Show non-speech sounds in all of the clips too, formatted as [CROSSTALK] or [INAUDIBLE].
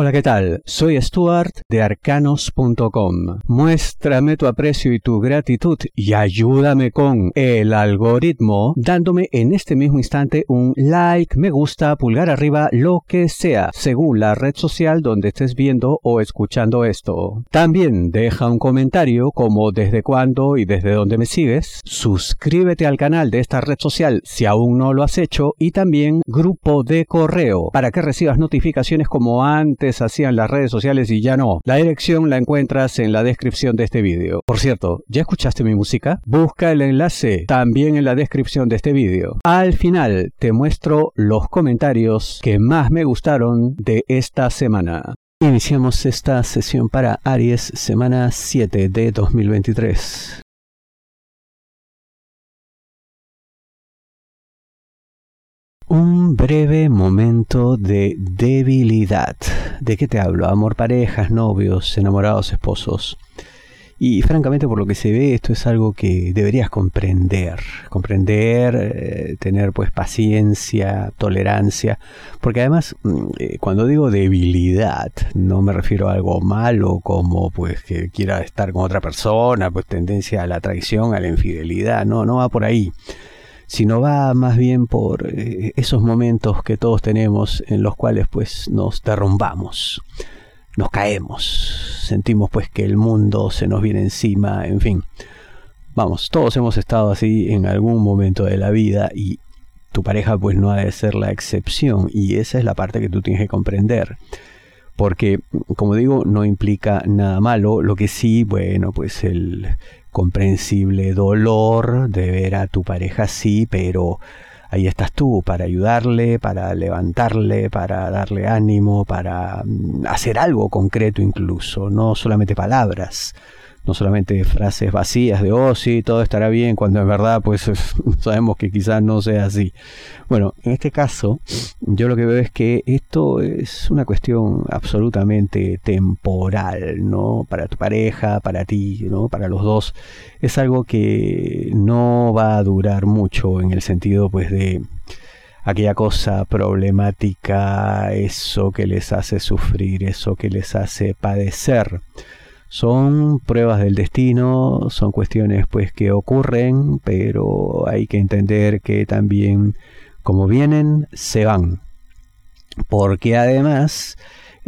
Hola, ¿qué tal? Soy Stuart de arcanos.com. Muéstrame tu aprecio y tu gratitud y ayúdame con el algoritmo dándome en este mismo instante un like, me gusta, pulgar arriba, lo que sea, según la red social donde estés viendo o escuchando esto. También deja un comentario como desde cuándo y desde dónde me sigues. Suscríbete al canal de esta red social si aún no lo has hecho y también grupo de correo para que recibas notificaciones como antes hacían las redes sociales y ya no. La dirección la encuentras en la descripción de este vídeo. Por cierto, ¿ya escuchaste mi música? Busca el enlace también en la descripción de este vídeo. Al final te muestro los comentarios que más me gustaron de esta semana. Iniciamos esta sesión para Aries, semana 7 de 2023. Un breve momento de debilidad. ¿De qué te hablo? Amor, parejas, novios, enamorados, esposos. Y francamente por lo que se ve esto es algo que deberías comprender, comprender, eh, tener pues paciencia, tolerancia, porque además mm, eh, cuando digo debilidad no me refiero a algo malo como pues que quiera estar con otra persona, pues tendencia a la traición, a la infidelidad, no, no va por ahí sino va más bien por eh, esos momentos que todos tenemos en los cuales pues nos derrumbamos, nos caemos, sentimos pues que el mundo se nos viene encima, en fin. Vamos, todos hemos estado así en algún momento de la vida y tu pareja pues no ha de ser la excepción y esa es la parte que tú tienes que comprender. Porque, como digo, no implica nada malo, lo que sí, bueno, pues el, comprensible dolor de ver a tu pareja así, pero ahí estás tú para ayudarle, para levantarle, para darle ánimo, para mm, hacer algo concreto incluso, no solamente palabras no solamente frases vacías de, oh, sí, todo estará bien, cuando en verdad, pues [LAUGHS] sabemos que quizás no sea así. Bueno, en este caso, yo lo que veo es que esto es una cuestión absolutamente temporal, ¿no? Para tu pareja, para ti, ¿no? Para los dos. Es algo que no va a durar mucho en el sentido, pues, de aquella cosa problemática, eso que les hace sufrir, eso que les hace padecer son pruebas del destino, son cuestiones pues que ocurren, pero hay que entender que también como vienen, se van. Porque además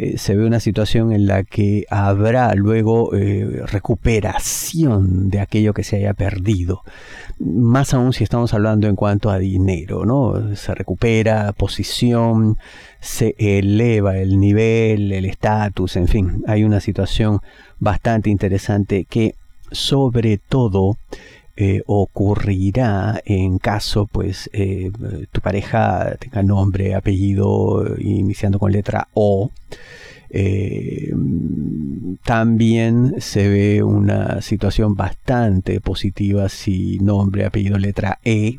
eh, se ve una situación en la que habrá luego eh, recuperación de aquello que se haya perdido. Más aún si estamos hablando en cuanto a dinero, ¿no? Se recupera posición, se eleva el nivel, el estatus, en fin, hay una situación bastante interesante que sobre todo eh, ocurrirá en caso pues eh, tu pareja tenga nombre, apellido iniciando con letra O. Eh, también se ve una situación bastante positiva si nombre, apellido, letra E.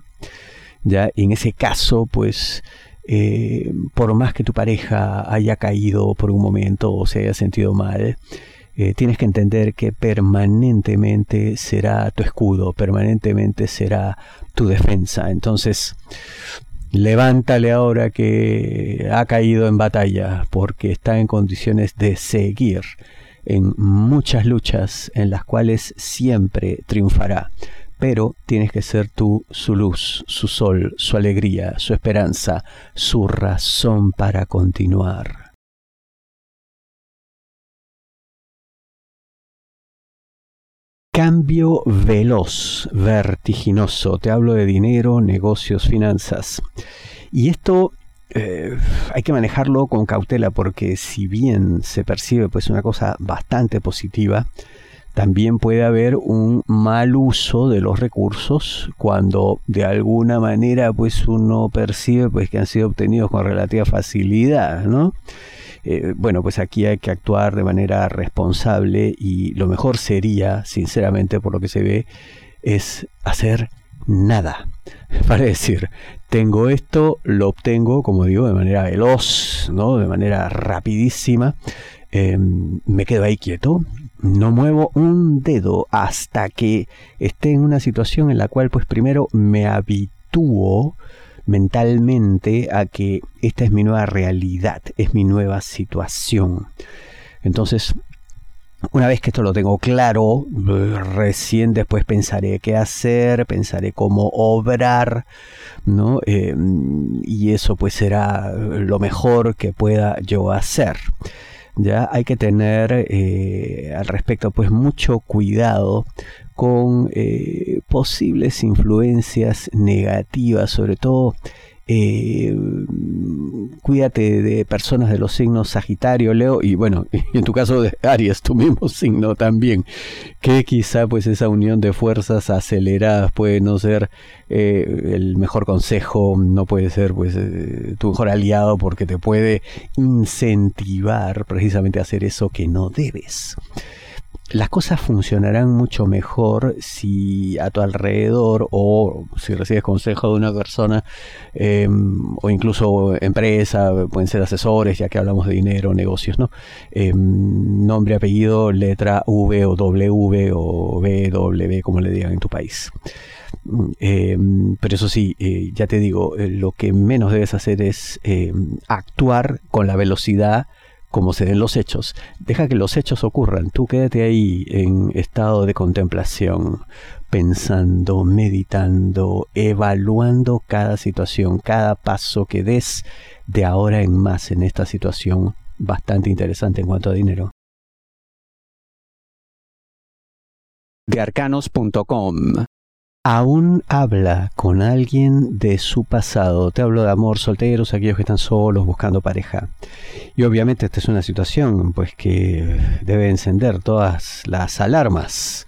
Ya en ese caso, pues por más que tu pareja haya caído por un momento o se haya sentido mal, eh, tienes que entender que permanentemente será tu escudo, permanentemente será tu defensa. Entonces, levántale ahora que ha caído en batalla, porque está en condiciones de seguir en muchas luchas en las cuales siempre triunfará. Pero tienes que ser tú su luz, su sol, su alegría, su esperanza, su razón para continuar. Cambio veloz, vertiginoso. Te hablo de dinero, negocios, finanzas. Y esto eh, hay que manejarlo con cautela porque si bien se percibe pues una cosa bastante positiva, también puede haber un mal uso de los recursos cuando de alguna manera pues uno percibe pues que han sido obtenidos con relativa facilidad, ¿no? Eh, bueno, pues aquí hay que actuar de manera responsable y lo mejor sería, sinceramente, por lo que se ve, es hacer nada. [LAUGHS] Para decir, tengo esto, lo obtengo, como digo, de manera veloz, ¿no? de manera rapidísima. Em, me quedo ahí quieto, no muevo un dedo hasta que esté en una situación en la cual, pues primero me habitúo mentalmente a que esta es mi nueva realidad, es mi nueva situación. Entonces, una vez que esto lo tengo claro, recién después pensaré qué hacer, pensaré cómo obrar, ¿no? Eh, y eso pues será lo mejor que pueda yo hacer. Ya hay que tener eh, al respecto pues mucho cuidado con eh, posibles influencias negativas, sobre todo eh, cuídate de personas de los signos Sagitario, Leo, y bueno, [LAUGHS] y en tu caso de Aries, tu mismo [LAUGHS] signo también, que quizá pues esa unión de fuerzas aceleradas puede no ser eh, el mejor consejo, no puede ser pues eh, tu mejor aliado porque te puede incentivar precisamente a hacer eso que no debes las cosas funcionarán mucho mejor si a tu alrededor o si recibes consejo de una persona em, o incluso empresa, pueden ser asesores, ya que hablamos de dinero, negocios, ¿no? Em, nombre, apellido, letra V o W o B, W, como le digan en tu país. Em, pero eso sí, eh, ya te digo, eh, lo que menos debes hacer es actuar con la velocidad como se den los hechos. Deja que los hechos ocurran. Tú quédate ahí en estado de contemplación, pensando, meditando, evaluando cada situación, cada paso que des de ahora en más en esta situación bastante interesante en cuanto a dinero. De arcanos.com aún habla con alguien de su pasado. Te hablo de amor, solteros, aquellos que están solos buscando pareja. Y obviamente esta es una situación pues que debe encender todas las alarmas.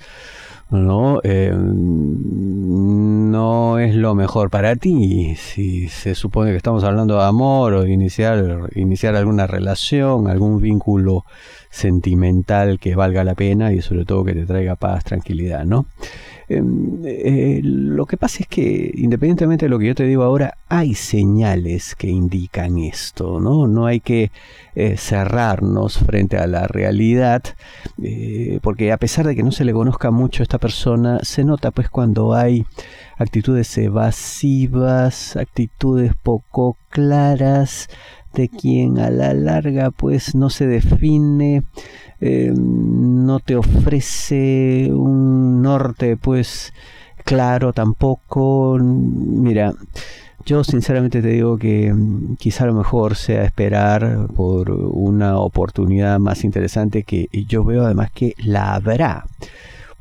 ¿no? Eh, no es lo mejor para ti si se supone que estamos hablando de amor o de iniciar, iniciar alguna relación, algún vínculo sentimental que valga la pena y sobre todo que te traiga paz, tranquilidad, ¿no? Em, eh, lo que pasa es que, independientemente de lo que yo te digo ahora, hay señales que indican esto, ¿no? No hay que eh, cerrarnos frente a la realidad, eh, porque a pesar de que no se le conozca mucho a esta persona, se nota pues cuando hay actitudes evasivas, actitudes poco claras, quien a la larga pues no se define, no te ofrece un norte pues claro tampoco. Mira, yo sinceramente te digo que mm, quizá lo mejor sea esperar por una oportunidad más interesante que yo veo además que la habrá.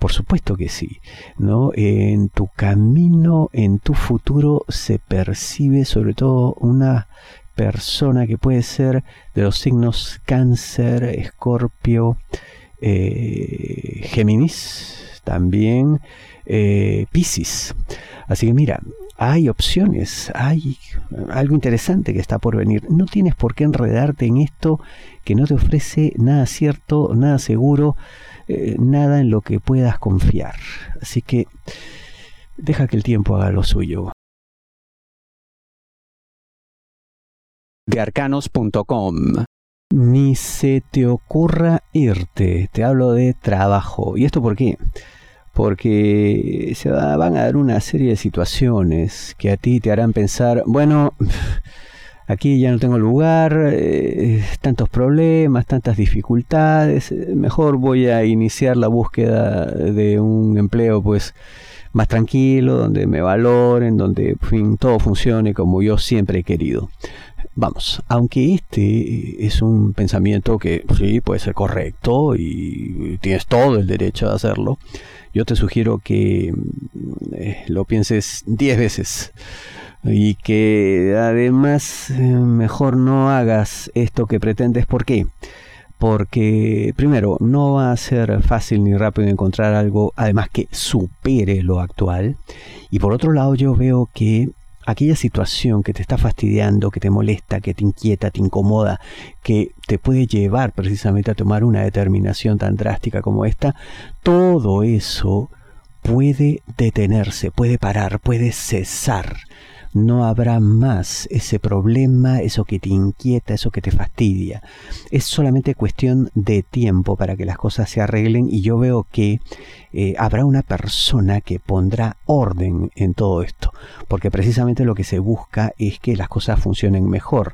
Por supuesto que sí, ¿no? En tu camino, en tu futuro se percibe sobre todo una persona que puede ser de los signos cáncer, escorpio, eh, Géminis, también eh, Piscis. Así que mira, hay opciones, hay algo interesante que está por venir. No tienes por qué enredarte en esto que no te ofrece nada cierto, nada seguro, eh, nada en lo que puedas confiar. Así que deja que el tiempo haga lo suyo. Arcanos.com ni se te ocurra irte. Te hablo de trabajo. ¿Y esto por qué? Porque se van a dar una serie de situaciones que a ti te harán pensar, bueno, [LAUGHS] aquí ya no tengo lugar, eh, tantos problemas, tantas dificultades, mejor voy a iniciar la búsqueda de un empleo pues más tranquilo, donde me valoren, donde fin, todo funcione como yo siempre he querido. Vamos, aunque este es un pensamiento que sí puede ser correcto y tienes todo el derecho a hacerlo, yo te sugiero que eh, lo pienses 10 veces y que además eh, mejor no hagas esto que pretendes. ¿Por qué? Porque primero no va a ser fácil ni rápido encontrar algo además que supere lo actual. Y por otro lado yo veo que aquella situación que te está fastidiando, que te molesta, que te inquieta, te incomoda, que te puede llevar precisamente a tomar una determinación tan drástica como esta, todo eso puede detenerse, puede parar, puede cesar no habrá más ese problema, eso que te inquieta, eso que te fastidia. Es solamente cuestión de tiempo para que las cosas se arreglen y yo veo que eh, habrá una persona que pondrá orden en todo esto, porque precisamente lo que se busca es que las cosas funcionen mejor.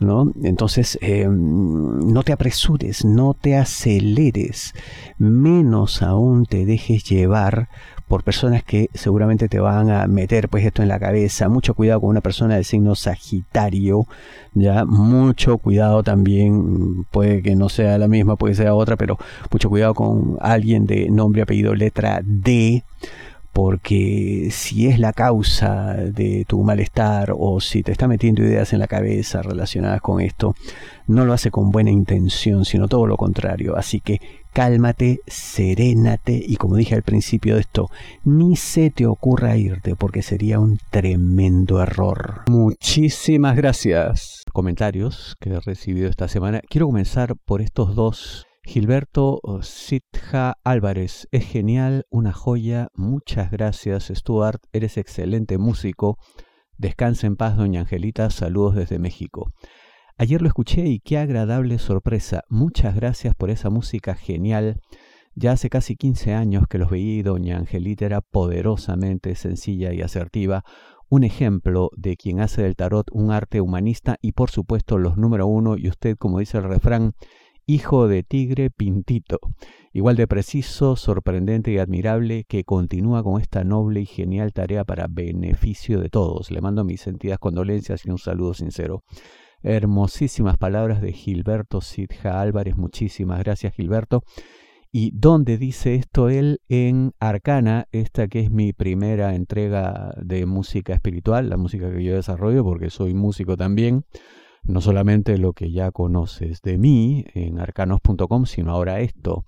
¿No? Entonces, eh, no te apresures, no te aceleres, menos aún te dejes llevar por personas que seguramente te van a meter pues esto en la cabeza. Mucho cuidado con una persona del signo Sagitario, ya mucho cuidado también, puede que no sea la misma, puede ser otra, pero mucho cuidado con alguien de nombre, apellido, letra D porque si es la causa de tu malestar o si te está metiendo ideas en la cabeza relacionadas con esto, no lo hace con buena intención, sino todo lo contrario. Así que cálmate, serénate y como dije al principio de esto, ni se te ocurra irte porque sería un tremendo error. Muchísimas gracias. Comentarios que he recibido esta semana. Quiero comenzar por estos dos Gilberto Sitja Álvarez, es genial, una joya, muchas gracias Stuart, eres excelente músico. Descansa en paz, doña Angelita, saludos desde México. Ayer lo escuché y qué agradable sorpresa. Muchas gracias por esa música genial. Ya hace casi 15 años que los veí doña Angelita era poderosamente sencilla y asertiva, un ejemplo de quien hace del tarot un arte humanista y por supuesto los número uno y usted, como dice el refrán, hijo de tigre pintito, igual de preciso, sorprendente y admirable, que continúa con esta noble y genial tarea para beneficio de todos. Le mando mis sentidas condolencias y un saludo sincero. Hermosísimas palabras de Gilberto Sidja Álvarez, muchísimas gracias Gilberto. ¿Y dónde dice esto él? En Arcana, esta que es mi primera entrega de música espiritual, la música que yo desarrollo porque soy músico también no solamente lo que ya conoces de mí en arcanos.com, sino ahora esto.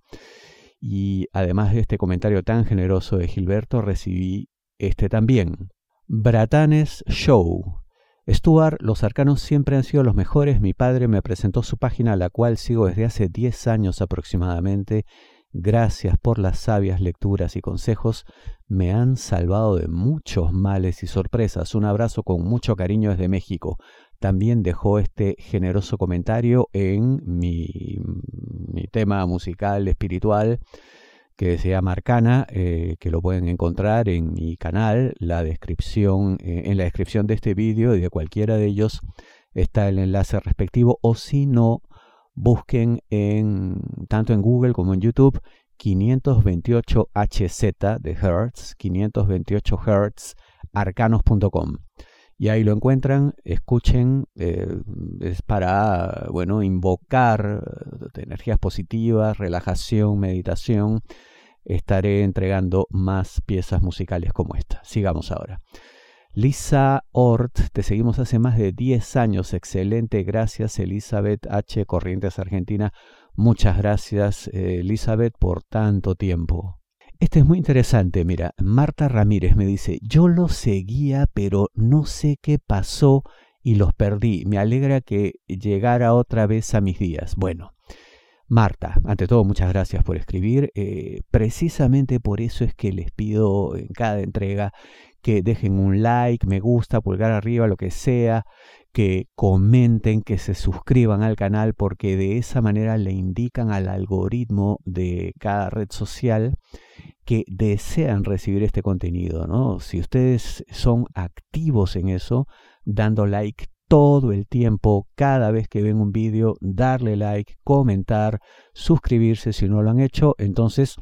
Y además de este comentario tan generoso de Gilberto, recibí este también. Bratanes Show. Stuart, los arcanos siempre han sido los mejores. Mi padre me presentó su página, la cual sigo desde hace 10 años aproximadamente. Gracias por las sabias lecturas y consejos. Me han salvado de muchos males y sorpresas. Un abrazo con mucho cariño desde México también dejó este generoso comentario en mi, tema musical espiritual que se llama Arcana, eh, que lo pueden encontrar en mi canal, la descripción, eh, en la descripción de este vídeo y de cualquiera de ellos está el enlace respectivo, o si no, busquen en, tanto en Google como en YouTube 528 HZ de Hertz, 528 Hertz, arcanos.com y ahí lo encuentran, escuchen, eh, es para, bueno, invocar eh, energías positivas, relajación, meditación. Estaré entregando más piezas musicales como esta. Sigamos ahora. Lisa Ort, te seguimos hace más de 10 años. Excelente, gracias Elizabeth H. Corrientes Argentina. Muchas gracias eh, Elizabeth por tanto tiempo. Este es muy interesante, mira, Marta Ramírez me dice, yo los seguía, pero no sé qué pasó y los perdí. Me alegra que llegara otra vez a mis días. Bueno, Marta, ante todo, muchas gracias por escribir. Eh, precisamente por eso es que les pido en cada entrega que dejen un like, me gusta, pulgar arriba, lo que sea, que comenten, que se suscriban al canal, porque de esa manera le indican al algoritmo de cada red social que desean recibir este contenido, ¿no? Si ustedes son activos en eso, dando like todo el tiempo, cada vez que ven un vídeo, darle like, comentar, suscribirse si no lo han hecho, entonces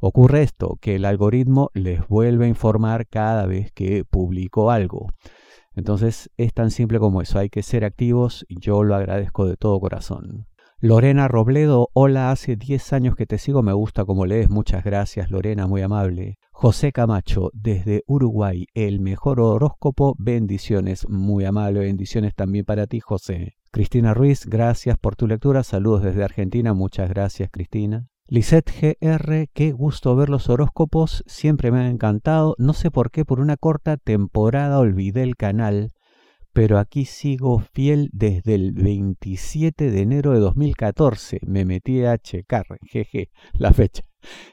ocurre esto, que el algoritmo les vuelve a informar cada vez que publico algo. Entonces es tan simple como eso, hay que ser activos, yo lo agradezco de todo corazón. Lorena Robledo, hola, hace 10 años que te sigo, me gusta como lees, muchas gracias Lorena, muy amable. José Camacho, desde Uruguay, el mejor horóscopo, bendiciones, muy amable, bendiciones también para ti José. Cristina Ruiz, gracias por tu lectura, saludos desde Argentina, muchas gracias Cristina. Lisette GR, qué gusto ver los horóscopos, siempre me han encantado, no sé por qué por una corta temporada olvidé el canal, pero aquí sigo fiel desde el 27 de enero de 2014. Me metí a checar, jeje, la fecha.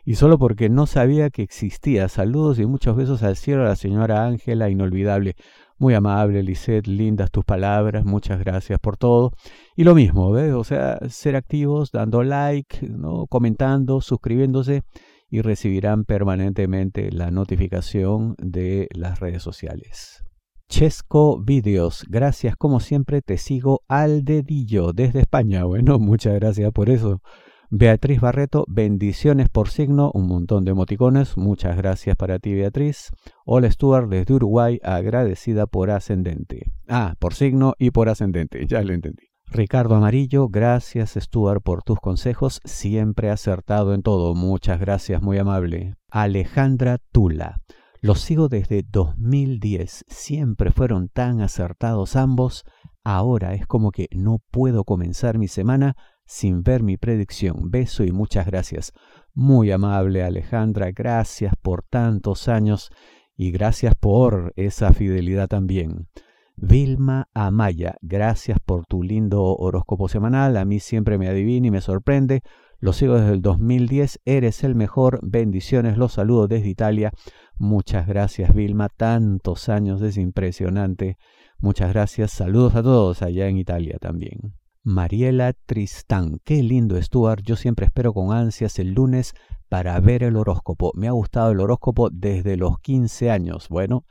Y solo porque no sabía que existía. Saludos y muchos besos al cielo a la señora Ángela, inolvidable. Muy amable, Lisette, lindas tus palabras, muchas gracias por todo. Y lo mismo, ¿ves? O sea, ser activos, dando like, ¿no? comentando, suscribiéndose y recibirán permanentemente la notificación de las redes sociales. Chesco Videos, gracias como siempre, te sigo al dedillo desde España. Bueno, [LAUGHS] muchas gracias por eso. Beatriz Barreto, bendiciones por signo, un montón de emoticones, muchas gracias para ti Beatriz. Hola Stuart desde Uruguay, agradecida por ascendente. Ah, por signo y por ascendente, [LAUGHS] ya lo entendí. Ricardo Amarillo, gracias Stuart por tus consejos, siempre acertado en todo, muchas gracias, muy amable. Alejandra Tula, los sigo desde 2010. Siempre fueron tan acertados ambos. Ahora es como que no puedo comenzar mi semana sin ver mi predicción. Beso y muchas gracias. Muy amable Alejandra, gracias por tantos años y gracias por esa fidelidad también. Vilma Amaya, gracias por tu lindo horóscopo semanal. A mí siempre me adivina y me sorprende. Lo sigo desde el 2010. Eres el mejor. Bendiciones. Los saludo desde Italia. Muchas gracias, Vilma. Tantos años. Es impresionante. Muchas gracias. Saludos a todos allá en Italia también. Mariela Tristán. Qué lindo, Stuart. Yo siempre espero con ansias el lunes para ver el horóscopo. Me ha gustado el horóscopo desde los 15 años. Bueno,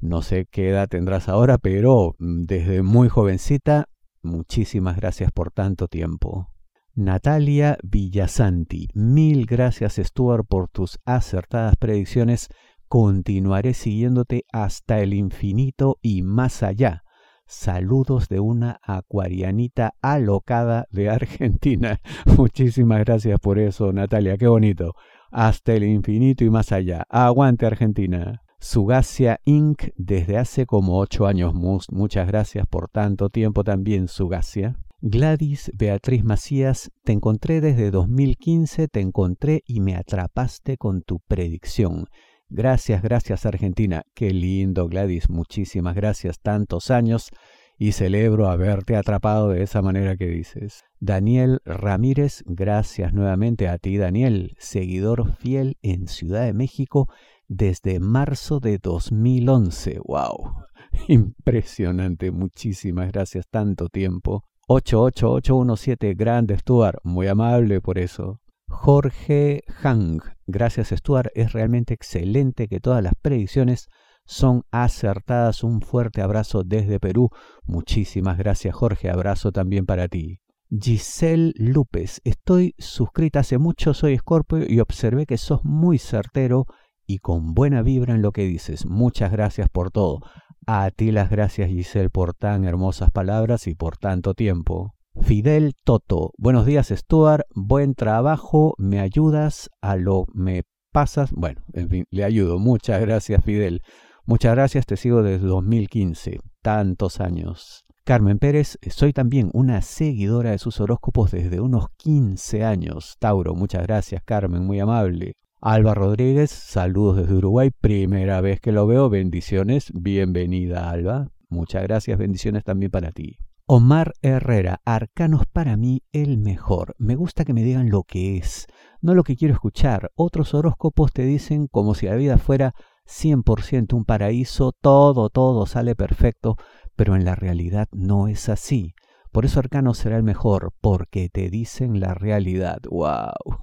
no sé qué edad tendrás ahora, pero mm, desde muy jovencita, muchísimas gracias por tanto tiempo. Natalia Villasanti, mil gracias Stuart por tus acertadas predicciones. Continuaré siguiéndote hasta el infinito y más allá. Saludos de una acuarianita alocada de Argentina. [LAUGHS] Muchísimas gracias por eso, Natalia. Qué bonito. Hasta el infinito y más allá. Aguante Argentina. Sugacia Inc. desde hace como ocho años. Muchas gracias por tanto tiempo también, Sugacia. Gladys Beatriz Macías, te encontré desde 2015, te encontré y me atrapaste con tu predicción. Gracias, gracias Argentina. Qué lindo Gladys, muchísimas gracias, tantos años y celebro haberte atrapado de esa manera que dices. Daniel Ramírez, gracias nuevamente a ti Daniel, seguidor fiel en Ciudad de México desde marzo de 2011. ¡Wow! [LAUGHS] Impresionante, muchísimas gracias, tanto tiempo. 88817, grande Stuart, muy amable por eso. Jorge Hang, gracias Stuart, es realmente excelente que todas las predicciones son acertadas. Un fuerte abrazo desde Perú. Muchísimas gracias Jorge, abrazo también para ti. Giselle López, estoy suscrita hace mucho, soy Scorpio y observé que sos muy certero y con buena vibra en lo que dices. Muchas gracias por todo. A ti las gracias Giselle por tan hermosas palabras y por tanto tiempo. Fidel Toto, buenos días Stuart, buen trabajo, me ayudas a lo me pasas. Bueno, en fin, le ayudo. Muchas gracias Fidel. Muchas gracias, te sigo desde 2015, tantos años. Carmen Pérez, soy también una seguidora de sus horóscopos desde unos 15 años. Tauro, muchas gracias Carmen, muy amable. Alba Rodríguez, saludos desde Uruguay, primera vez que lo veo, bendiciones, bienvenida Alba, muchas gracias, bendiciones también para ti. Omar Herrera, arcanos para mí el mejor, me gusta que me digan lo que es, no lo que quiero escuchar, otros horóscopos te dicen como si la vida fuera 100% un paraíso, todo, todo sale perfecto, pero en la realidad no es así. Por eso Arcano será el mejor, porque te dicen la realidad. ¡Wow!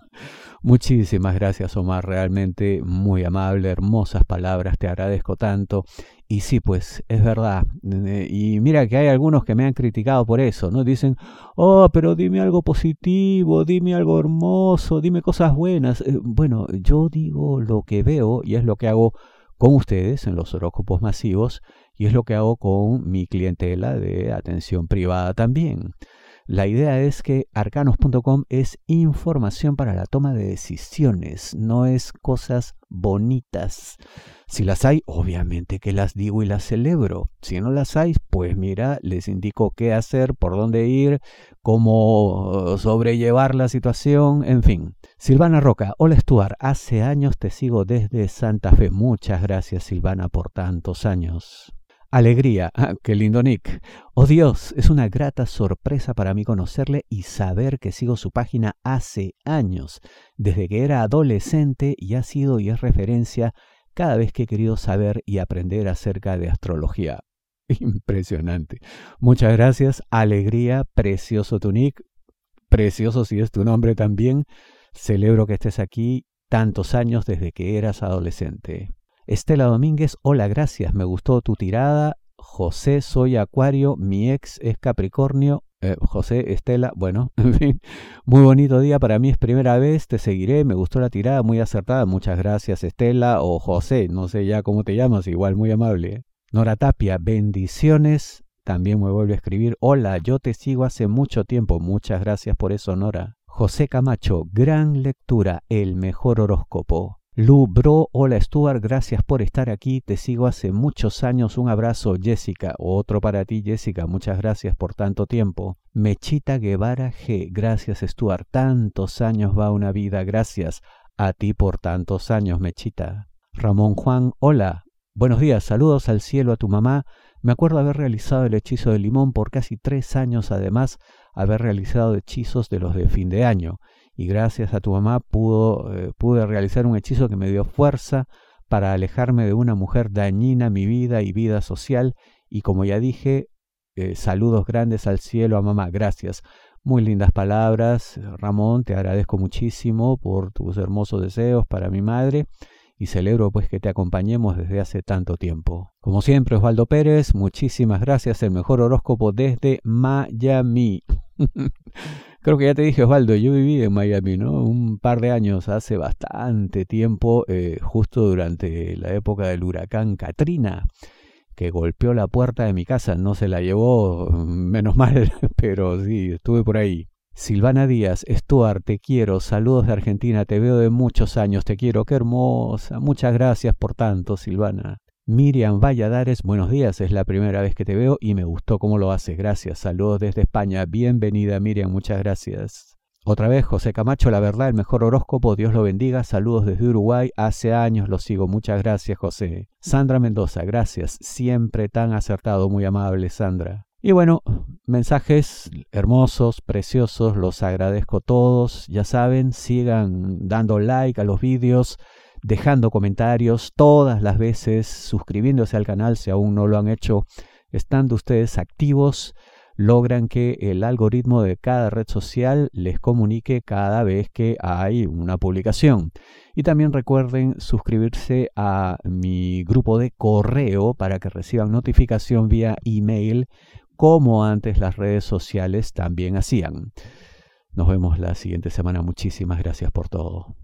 Muchísimas gracias, Omar. Realmente muy amable, hermosas palabras. Te agradezco tanto. Y sí, pues es verdad. Y mira que hay algunos que me han criticado por eso, ¿no? Dicen, oh, pero dime algo positivo, dime algo hermoso, dime cosas buenas. Eh, bueno, yo digo lo que veo y es lo que hago con ustedes en los horóscopos masivos y es lo que hago con mi clientela de atención privada también. La idea es que arcanos.com es información para la toma de decisiones, no es cosas bonitas. Si las hay, obviamente que las digo y las celebro. Si no las hay, pues mira, les indico qué hacer, por dónde ir, cómo sobrellevar la situación, en fin. Silvana Roca, hola Stuart, hace años te sigo desde Santa Fe. Muchas gracias Silvana por tantos años. Alegría, ah, qué lindo Nick. Oh Dios, es una grata sorpresa para mí conocerle y saber que sigo su página hace años, desde que era adolescente y ha sido y es referencia cada vez que he querido saber y aprender acerca de astrología. [LAUGHS] Impresionante. Muchas gracias. Alegría, precioso tu nick. Precioso si es tu nombre también. Celebro que estés aquí tantos años desde que eras adolescente. Estela Domínguez, hola, gracias. Me gustó tu tirada. José, soy Acuario. Mi ex es Capricornio. Eh, José, Estela, bueno, [LAUGHS] en fin, muy bonito día, para mí es primera vez, te seguiré, me gustó la tirada, muy acertada, muchas gracias Estela o José, no sé ya cómo te llamas, igual muy amable. Nora Tapia, bendiciones, también me vuelve a escribir, hola, yo te sigo hace mucho tiempo, muchas gracias por eso Nora. José Camacho, gran lectura, el mejor horóscopo. Lu Bro, hola Stuart, gracias por estar aquí, te sigo hace muchos años, un abrazo Jessica, otro para ti Jessica, muchas gracias por tanto tiempo. Mechita Guevara G, gracias Stuart, tantos años va una vida, gracias a ti por tantos años Mechita. Ramón Juan, hola, buenos días, saludos al cielo a tu mamá, me acuerdo haber realizado el hechizo de limón por casi tres años, además haber realizado hechizos de los de fin de año y gracias a tu mamá eh, pude realizar un hechizo que me dio fuerza para alejarme de una mujer dañina a mi vida y vida social y como ya dije, eh, saludos grandes al cielo a mamá, gracias. Muy lindas palabras, Ramón, te agradezco muchísimo por tus hermosos deseos para mi madre y celebro pues que te acompañemos desde hace tanto tiempo. Como siempre, Osvaldo Pérez, muchísimas gracias, el mejor horóscopo desde Miami. [LAUGHS] Creo que ya te dije, Osvaldo, yo viví en Miami, ¿no? Un par de años, hace bastante tiempo, eh, justo durante la época del huracán Katrina, que golpeó la puerta de mi casa. No se la llevó, menos [LAUGHS] mal, pero sí, estuve por ahí. Silvana Díaz, Stuart, te quiero, saludos de Argentina, te veo de muchos años, te quiero, qué hermosa, muchas gracias por tanto, Silvana. Miriam Valladares, buenos días, es la primera vez que te veo y me gustó cómo lo haces, gracias. Saludos desde España, bienvenida Miriam, muchas gracias. Otra vez, José Camacho, la verdad, el mejor horóscopo, Dios lo bendiga, saludos desde Uruguay, hace años lo sigo, muchas gracias José. Sandra Mendoza, gracias, siempre tan acertado, muy amable Sandra. Y bueno, mensajes hermosos, preciosos, los agradezco todos, ya saben, sigan dando like a los vídeos dejando comentarios todas las veces, suscribiéndose al canal si aún no lo han hecho, estando ustedes activos, logran que el algoritmo de cada red social les comunique cada vez que hay una publicación. Y también recuerden suscribirse a mi grupo de correo para que reciban notificación vía email como antes las redes sociales también hacían. Nos vemos la siguiente semana. Muchísimas gracias por todo.